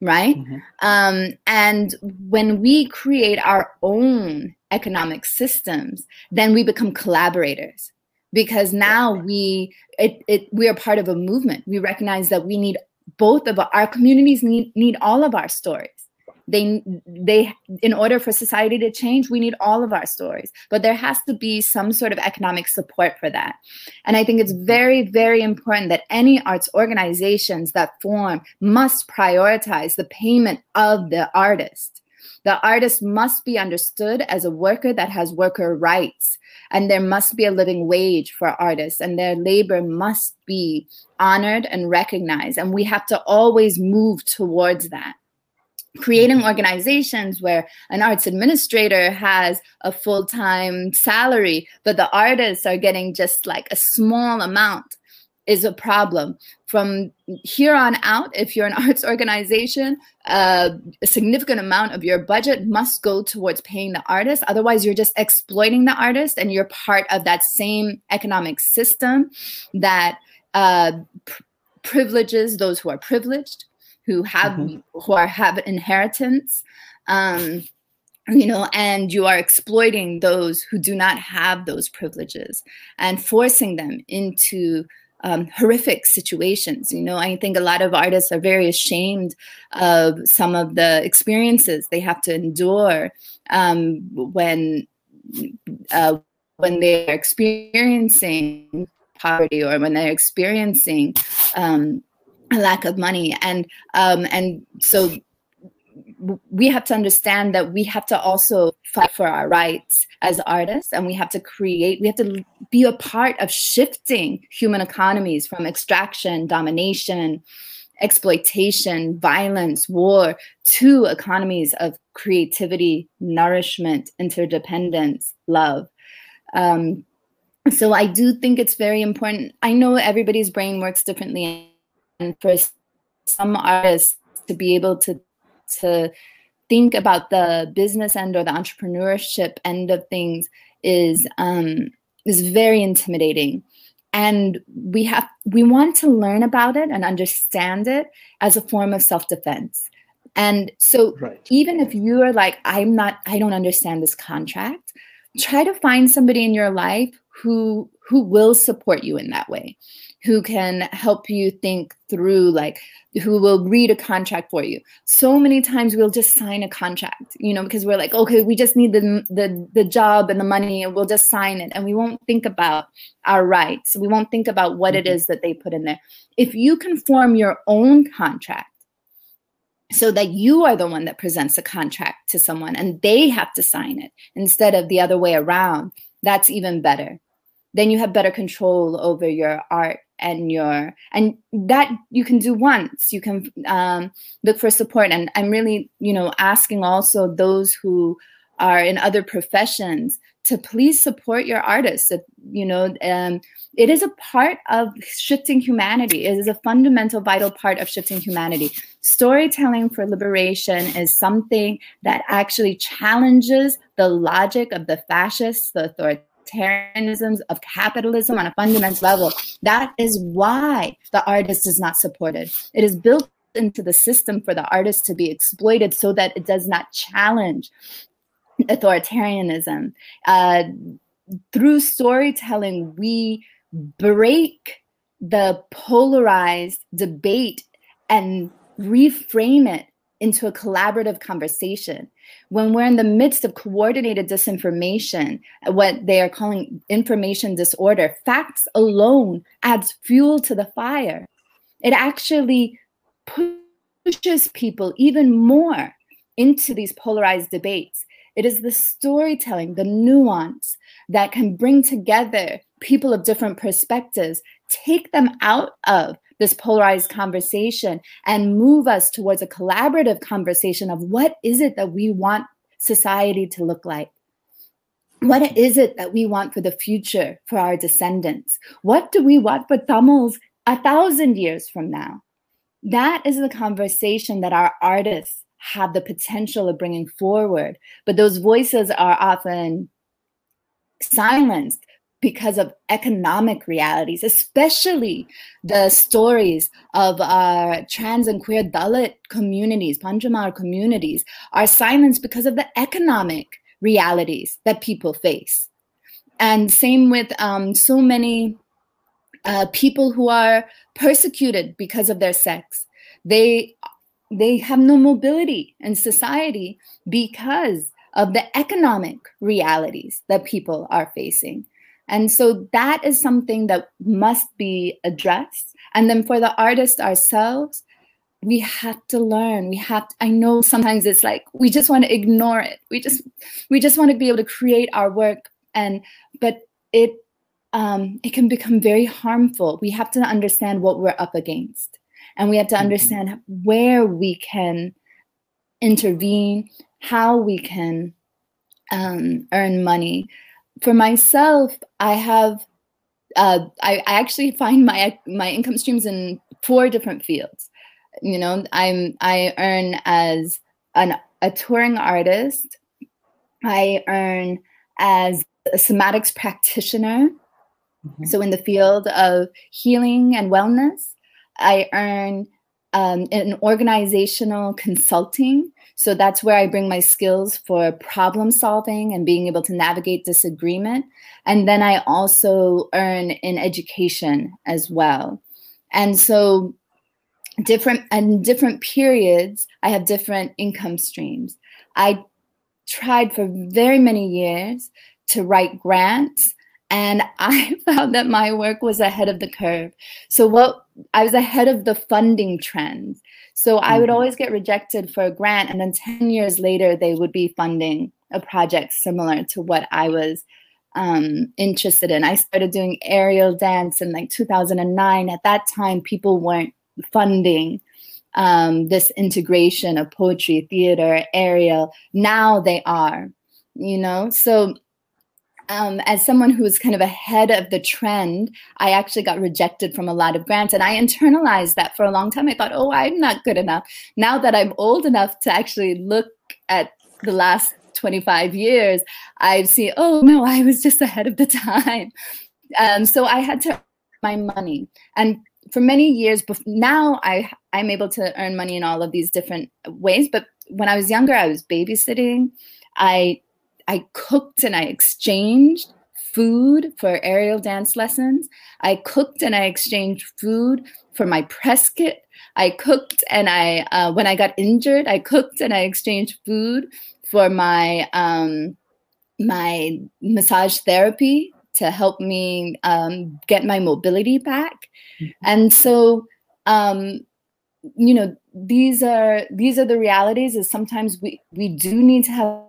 S2: right? Mm-hmm. Um, and when we create our own economic systems, then we become collaborators because now we it, it we are part of a movement. We recognize that we need both of our, our communities need need all of our stories. They they in order for society to change we need all of our stories. But there has to be some sort of economic support for that. And i think it's mm-hmm. very very important that any arts organizations that form must prioritize the payment of the artist the artist must be understood as a worker that has worker rights and there must be a living wage for artists and their labor must be honored and recognized and we have to always move towards that. Creating mm-hmm. organizations where an arts administrator has a full-time salary but the artists are getting just like a small amount is a problem from here on out if you're an <laughs> arts organization uh, a significant amount of your budget must go towards paying the artist otherwise you're just exploiting the artist and you're part of that same economic system that uh, pr- privileges those who are privileged who have mm-hmm. who are have inheritance um, you know and you are exploiting those who do not have those privileges and forcing them into um, horrific situations you know? I think a lot of artists are very ashamed of some of the experiences they have to endure um, when uh, when they're experiencing poverty or when they're experiencing um, a lack of money. And um, and so we have to understand that we have to also fight for our rights as artists and we have to create we have to be a part of shifting human economies from extraction domination exploitation violence war to economies of creativity nourishment interdependence love. Um, so i do think it's very important. I know everybody's brain works differently and for some artists to be able to to think about the business end or the entrepreneurship end of things is um, is very intimidating. And we have we want to learn about it and understand it as a form of self-defense. And so right. even if you are like i'm not i don't understand this contract try to find somebody in your life who who will support you in that way who can help you think through like who will read a contract for you. So many times we'll just sign a contract you know because we're like okay we just need the the, the job and the money and we'll just sign it. And we won't think about our rights. We won't think about what mm-hmm. it is that they put in there. If you can form your own contract so that you are the one that presents a contract to someone and they have to sign it instead of the other way around that's even better. Then you have better control over your art and your and that you can do once. You can um, look for support. And i'm really you know asking also those who are in other professions to please support your artists. That you know um, it is a part of shifting humanity. It is a fundamental vital part of shifting humanity. Storytelling for liberation is something that actually challenges the logic of the fascists the authorities authoritarianisms of capitalism on a fundamental level. That is why the artist is not supported. It is built into the system for the artist to be exploited so that it does not challenge authoritarianism. Uh, through storytelling, we break the polarized debate and reframe it into a collaborative conversation. When we're in the midst of coordinated disinformation, what they are calling information disorder, facts alone adds fuel to the fire. It actually pushes people even more into these polarized debates. It is the storytelling, the nuance that can bring together people of different perspectives, take them out of this polarized conversation and move us towards a collaborative conversation of what is it that we want society to look like? What is it that we want for the future for our descendants? What do we want for Tamils a thousand years from now? That is the conversation that our artists have the potential of bringing forward. But those voices are often silenced because of economic realities, especially the stories of our trans and queer Dalit communities, Panjamar communities, are silenced because of the economic realities that people face. And same with um, so many uh, people who are persecuted because of their sex. They they have no mobility in society because of the economic realities that people are facing. And so that is something that must be addressed. And then for the artists ourselves, we have to learn. We have to, I know sometimes it's like we just want to ignore it. We just we just want to be able to create our work and but it um it can become very harmful. We have to understand what we're up against. And we have to mm-hmm. understand where we can intervene, how we can um, earn money for myself, I have uh, I, I actually find my my income streams in four different fields. You know, I'm I earn as an a touring artist. I earn as a somatics practitioner. Mm-hmm. So in the field of healing and wellness, I earn um, in organizational consulting. So that's where I bring my skills for problem solving and being able to navigate disagreement. And then I also earn in education as well. And so different and different periods, I have different income streams. I tried for very many years to write grants and <laughs> I found that my work was ahead of the curve. So what I was ahead of the funding trends. So I would mm-hmm. always get rejected for a grant, and then 10 years later, they would be funding a project similar to what I was um, interested in. I started doing aerial dance in like 2009. At that time, people weren't funding um, this integration of poetry, theater, aerial. Now they are, you know? So um, as someone who was kind of ahead of the trend, I actually got rejected from a lot of grants. And I internalized that for a long time. I thought, oh, I'm not good enough. Now that I'm old enough to actually look at the last 25 years, I see, oh no, I was just ahead of the time. <laughs> Um, so I had to my money. And for many years, now I I'm able to earn money in all of these different ways. But when I was younger, I was babysitting. I I cooked and I exchanged food for aerial dance lessons. I cooked and I exchanged food for my press kit. I cooked and I, uh, when I got injured, I cooked and I exchanged food for my um, my massage therapy to help me um, get my mobility back. Mm-hmm. And so, um, you know, these are these are the realities. Is sometimes we we do need to have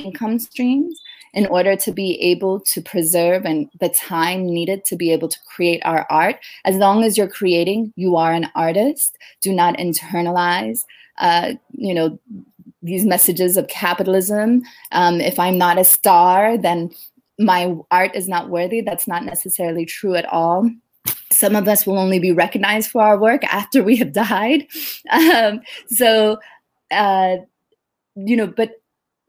S2: income streams in order to be able to preserve and the time needed to be able to create our art. As long as you're creating, you are an artist. Do not internalize, uh, you know, these messages of capitalism. Um, if I'm not a star, then my art is not worthy. That's not necessarily true at all. Some of us will only be recognized for our work after we have died. <laughs> Um, so, uh, you know, but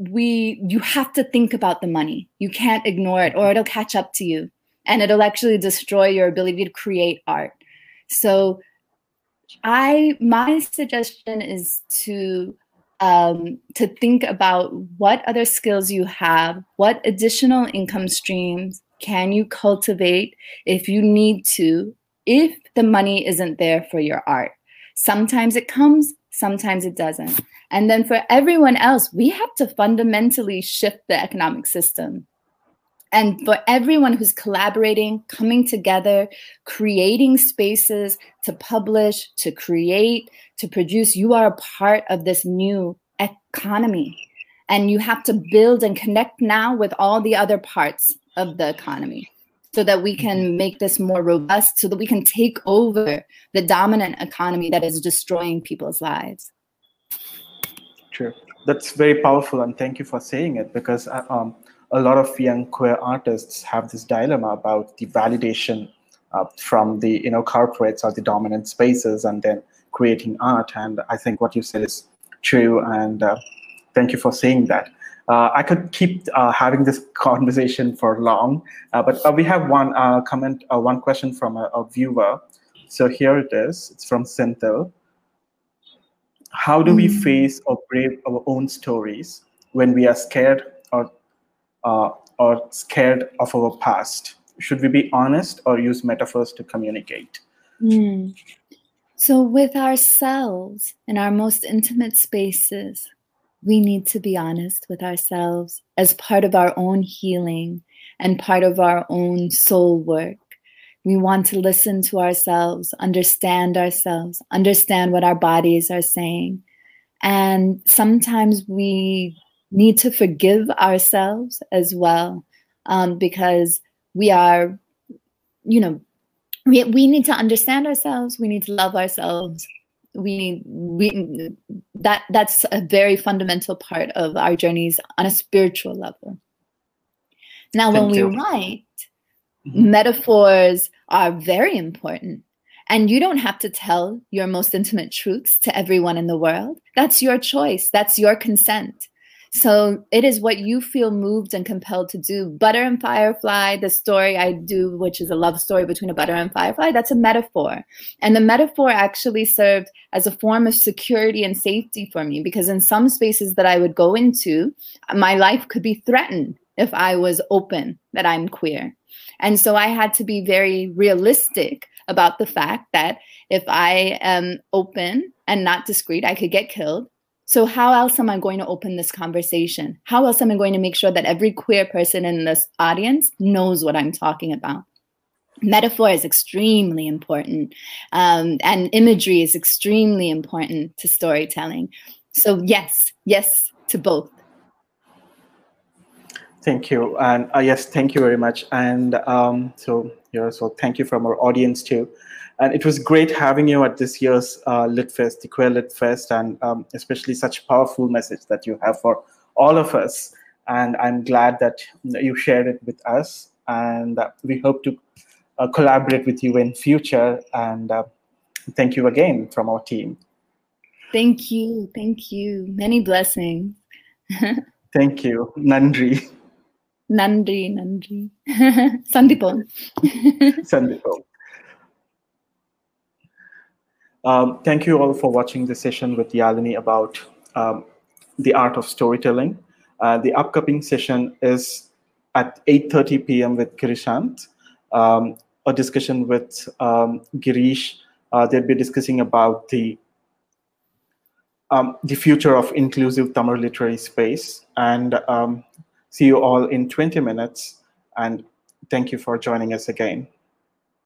S2: we you have to think about the money. You can't ignore it or it'll catch up to you. And it'll actually destroy your ability to create art. So i my suggestion is to um, to think about what other skills you have what additional income streams can you cultivate if you need to if the money isn't there for your art. Sometimes it comes sometimes it doesn't and then for everyone else, we have to fundamentally shift the economic system. And for everyone who's collaborating, coming together, creating spaces to publish, to create, to produce, you are a part of this new economy. And you have to build and connect now with all the other parts of the economy so that we can mm-hmm. make this more robust, so that we can take over the dominant economy that is destroying people's lives.
S1: True. That's very powerful, and thank you for saying it because uh, um, a lot of young queer artists have this dilemma about the validation uh, from the you know corporates or the dominant spaces, and then creating art. And I think what you said is true, and uh, thank you for saying that. Uh, I could keep uh, having this <laughs> conversation for long, uh, but uh, we have one uh, comment, uh, one question from a, a, viewer. So here it is. It's from Senthil how do we mm. face or brave our own stories when we are scared or uh, or scared of our past should we be honest or use metaphors to communicate
S2: mm. so with ourselves in our most intimate spaces we need to be honest with ourselves as part of our own healing and part of our own soul work we want to listen to ourselves, understand ourselves, understand what our bodies are saying. And sometimes we need to forgive ourselves as well, um, because we are, you know, we, we need to understand ourselves, we need to love ourselves. We we that that's a very fundamental part of our journeys on a spiritual level. Now, Thank when you. we write, Mm-hmm. Metaphors are very important. And you don't have to tell your most intimate truths to everyone in the world. That's your choice, that's your consent. So it is what you feel moved and compelled to do. Butter and Firefly, the story I do, which is a love story between a butter and firefly, that's a metaphor. And the metaphor actually served as a form of security and safety for me because in some spaces that I would go into, my life could be threatened if I was open that I'm queer. And so I had to be very realistic about the fact that if I am open and not discreet, I could get killed. So, how else am I going to open this conversation? How else am I going to make sure that every queer person in this audience knows what I'm talking about? Metaphor is extremely important, um, and imagery is extremely important to storytelling. So, yes, yes to both.
S1: Thank you. And uh, yes, thank you very much. And um, so, yeah, so thank you from our audience too. And it was great having you at this year's uh, Lit Fest, the Queer Lit Fest, and um, especially such powerful message that you have for all of us. And I'm glad that you shared it with us. And uh, we hope to uh, collaborate with you in future. And uh, thank you again from our team.
S2: Thank you. Thank you. Many blessings. <laughs>
S1: Thank you. Nandri.
S2: Nandri, Nandri. <laughs> Sandipon.
S1: Sandipon. Um, thank you all for watching the session with Yalini about um, the art of storytelling. Uh, the upcoming session is at 8.30 p.m. with Girishant, um, a discussion with um, Girish. Uh, they'll be discussing about the um, the future of inclusive Tamil literary space. And um, see you all in 20 minutes. And thank you for joining us again.